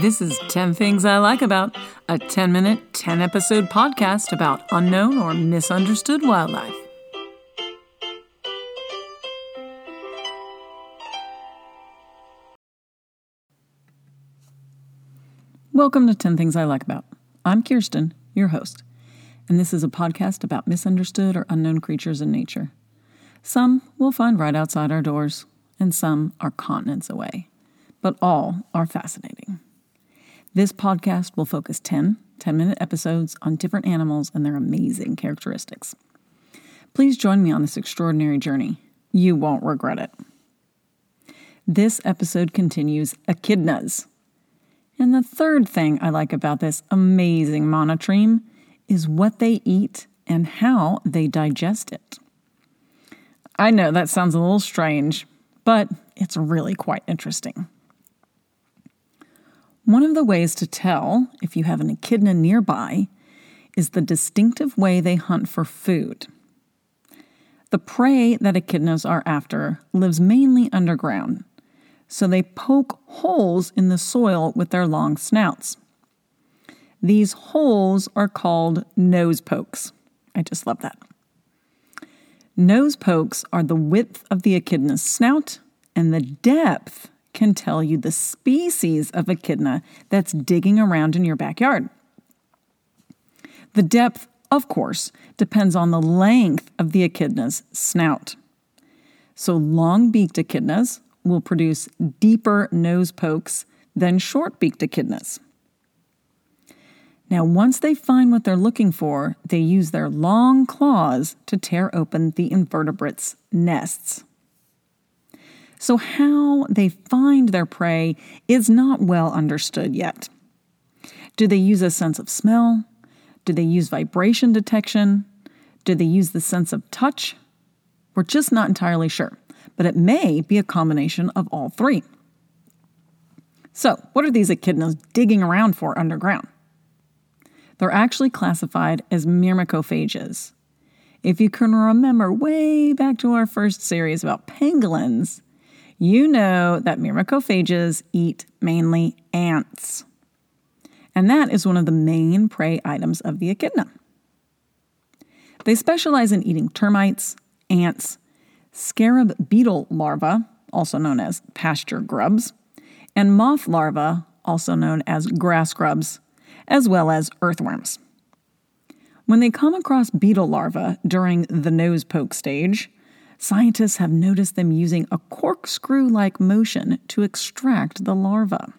This is 10 Things I Like About, a 10 minute, 10 episode podcast about unknown or misunderstood wildlife. Welcome to 10 Things I Like About. I'm Kiersten, your host, and this is a podcast about misunderstood or unknown creatures in nature. Some we'll find right outside our doors, and some are continents away, but all are fascinating. This podcast will focus 10 10 minute episodes on different animals and their amazing characteristics. Please join me on this extraordinary journey. You won't regret it. This episode continues echidnas. And the third thing I like about this amazing monotreme is what they eat and how they digest it. I know that sounds a little strange, but it's really quite interesting. One of the ways to tell if you have an echidna nearby is the distinctive way they hunt for food. The prey that echidnas are after lives mainly underground, so they poke holes in the soil with their long snouts. These holes are called nose pokes. I just love that. Nose pokes are the width of the echidna's snout and the depth can tell you the species of echidna that's digging around in your backyard. The depth, of course, depends on the length of the echidna's snout. So, long beaked echidnas will produce deeper nose pokes than short beaked echidnas. Now, once they find what they're looking for, they use their long claws to tear open the invertebrates' nests. So, how they find their prey is not well understood yet. Do they use a sense of smell? Do they use vibration detection? Do they use the sense of touch? We're just not entirely sure, but it may be a combination of all three. So, what are these echidnas digging around for underground? They're actually classified as myrmecophages. If you can remember way back to our first series about pangolins, you know that myrmecophages eat mainly ants. And that is one of the main prey items of the echidna. They specialize in eating termites, ants, scarab beetle larvae, also known as pasture grubs, and moth larvae, also known as grass grubs, as well as earthworms. When they come across beetle larvae during the nose poke stage, scientists have noticed them using a corkscrew like motion to extract the larva.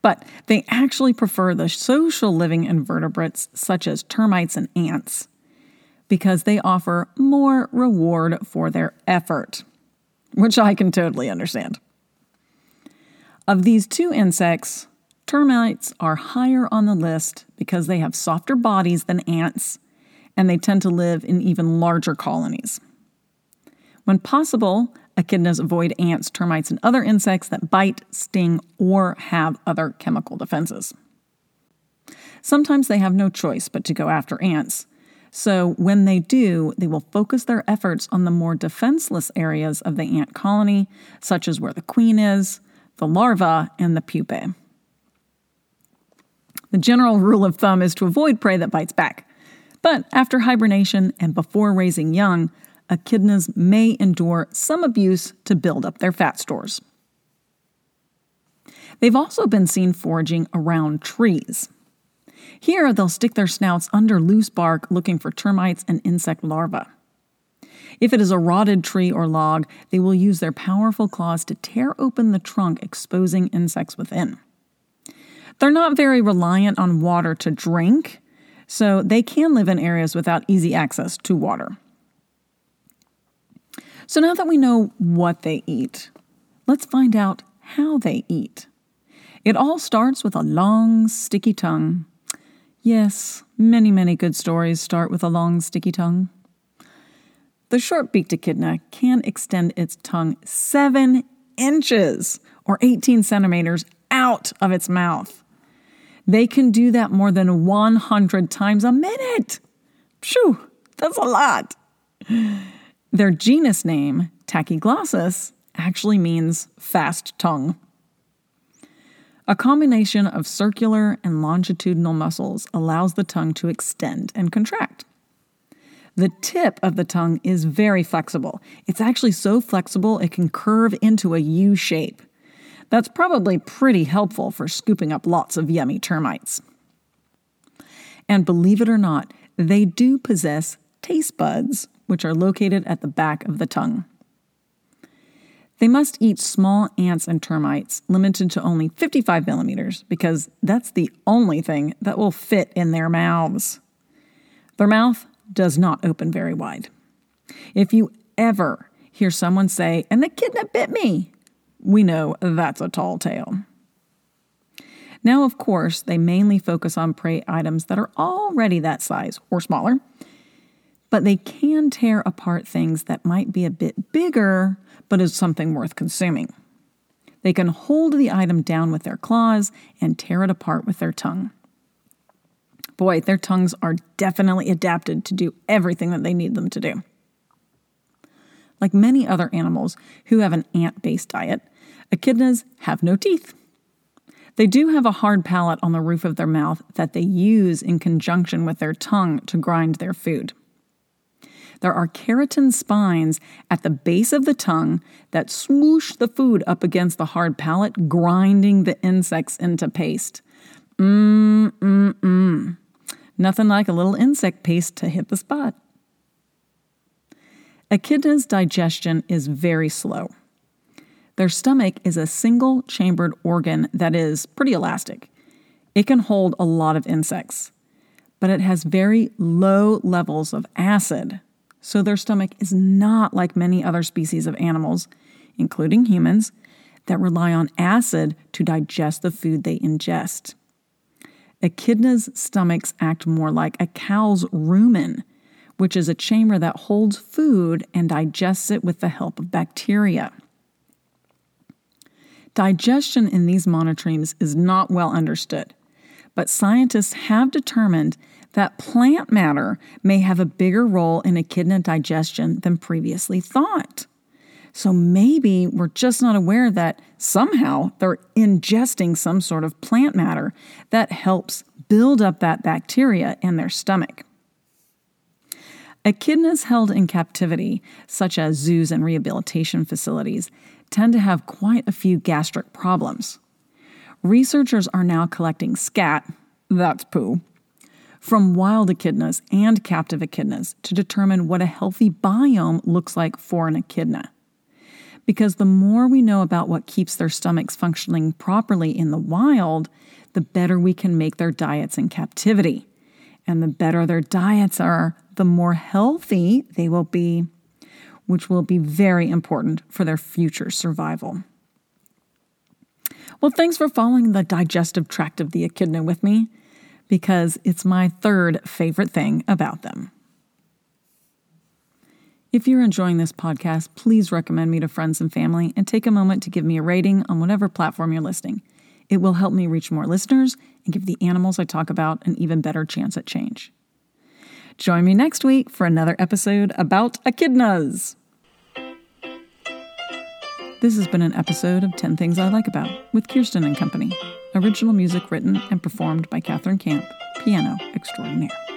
But they actually prefer the social living invertebrates such as termites and ants because they offer more reward for their effort, which I can totally understand. Of these two insects, termites are higher on the list because they have softer bodies than ants and they tend to live in even larger colonies. When possible, echidnas avoid ants, termites, and other insects that bite, sting, or have other chemical defenses. Sometimes they have no choice but to go after ants. So, when they do, they will focus their efforts on the more defenseless areas of the ant colony, such as where the queen is, the larva, and the pupae. The general rule of thumb is to avoid prey that bites back. But after hibernation and before raising young, echidnas may endure some abuse to build up their fat stores. They've also been seen foraging around trees. Here, they'll stick their snouts under loose bark looking for termites and insect larvae. If it is a rotted tree or log, they will use their powerful claws to tear open the trunk, exposing insects within. They're not very reliant on water to drink, so they can live in areas without easy access to water. So now that we know what they eat, let's find out how they eat. It all starts with a long, sticky tongue. Yes, many, many good stories start with a long, sticky tongue. The short beaked echidna can extend its tongue seven inches or 18 centimeters out of its mouth. They can do that more than 100 times a minute. Phew, that's a lot. Their genus name, Tachyglossus, actually means fast tongue. A combination of circular and longitudinal muscles allows the tongue to extend and contract. The tip of the tongue is very flexible. It's actually so flexible it can curve into a U shape. That's probably pretty helpful for scooping up lots of yummy termites. And believe it or not, they do possess taste buds, which are located at the back of the tongue. They must eat small ants and termites, limited to only 55 millimeters, because that's the only thing that will fit in their mouths. Their mouth does not open very wide. If you ever hear someone say, and the echidna bit me, we know that's a tall tale. Now, of course, they mainly focus on prey items that are already that size or smaller, but they can tear apart things that might be a bit bigger but is something worth consuming. They can hold the item down with their claws and tear it apart with their tongue. Boy, their tongues are definitely adapted to do everything that they need them to do. Like many other animals who have an ant based diet, echidnas have no teeth. They do have a hard palate on the roof of their mouth that they use in conjunction with their tongue to grind their food. There are keratin spines at the base of the tongue that swoosh the food up against the hard palate, grinding the insects into paste. Mmm, mmm, mmm. Nothing like a little insect paste to hit the spot. Echidna's digestion is very slow. Their stomach is a single chambered organ that is pretty elastic. It can hold a lot of insects, but it has very low levels of acid, so their stomach is not like many other species of animals, including humans, that rely on acid to digest the food they ingest. Echidna's stomachs act more like a cow's rumen, which is a chamber that holds food and digests it with the help of bacteria. Digestion in these monotremes is not well understood, but scientists have determined that plant matter may have a bigger role in echidna digestion than previously thought. So maybe we're just not aware that somehow they're ingesting some sort of plant matter that helps build up that bacteria in their stomach. Echidnas held in captivity, such as zoos and rehabilitation facilities, tend to have quite a few gastric problems. Researchers are now collecting scat, that's poo, from wild echidnas and captive echidnas to determine what a healthy biome looks like for an echidna. Because the more we know about what keeps their stomachs functioning properly in the wild, the better we can make their diets in captivity. And the better their diets are, the more healthy they will be which will be very important for their future survival. Well, thanks for following the digestive tract of the echidna with me, because it's my third favorite thing about them. If you're enjoying this podcast, please recommend me to friends and family and take a moment to give me a rating on whatever platform you're listening. It will help me reach more listeners and give the animals I talk about an even better chance at change. Join me next week for another episode about echidnas. This has been an episode of 10 Things I Like About with Kiersten and Company. Original music written and performed by Katherine Camp, piano extraordinaire.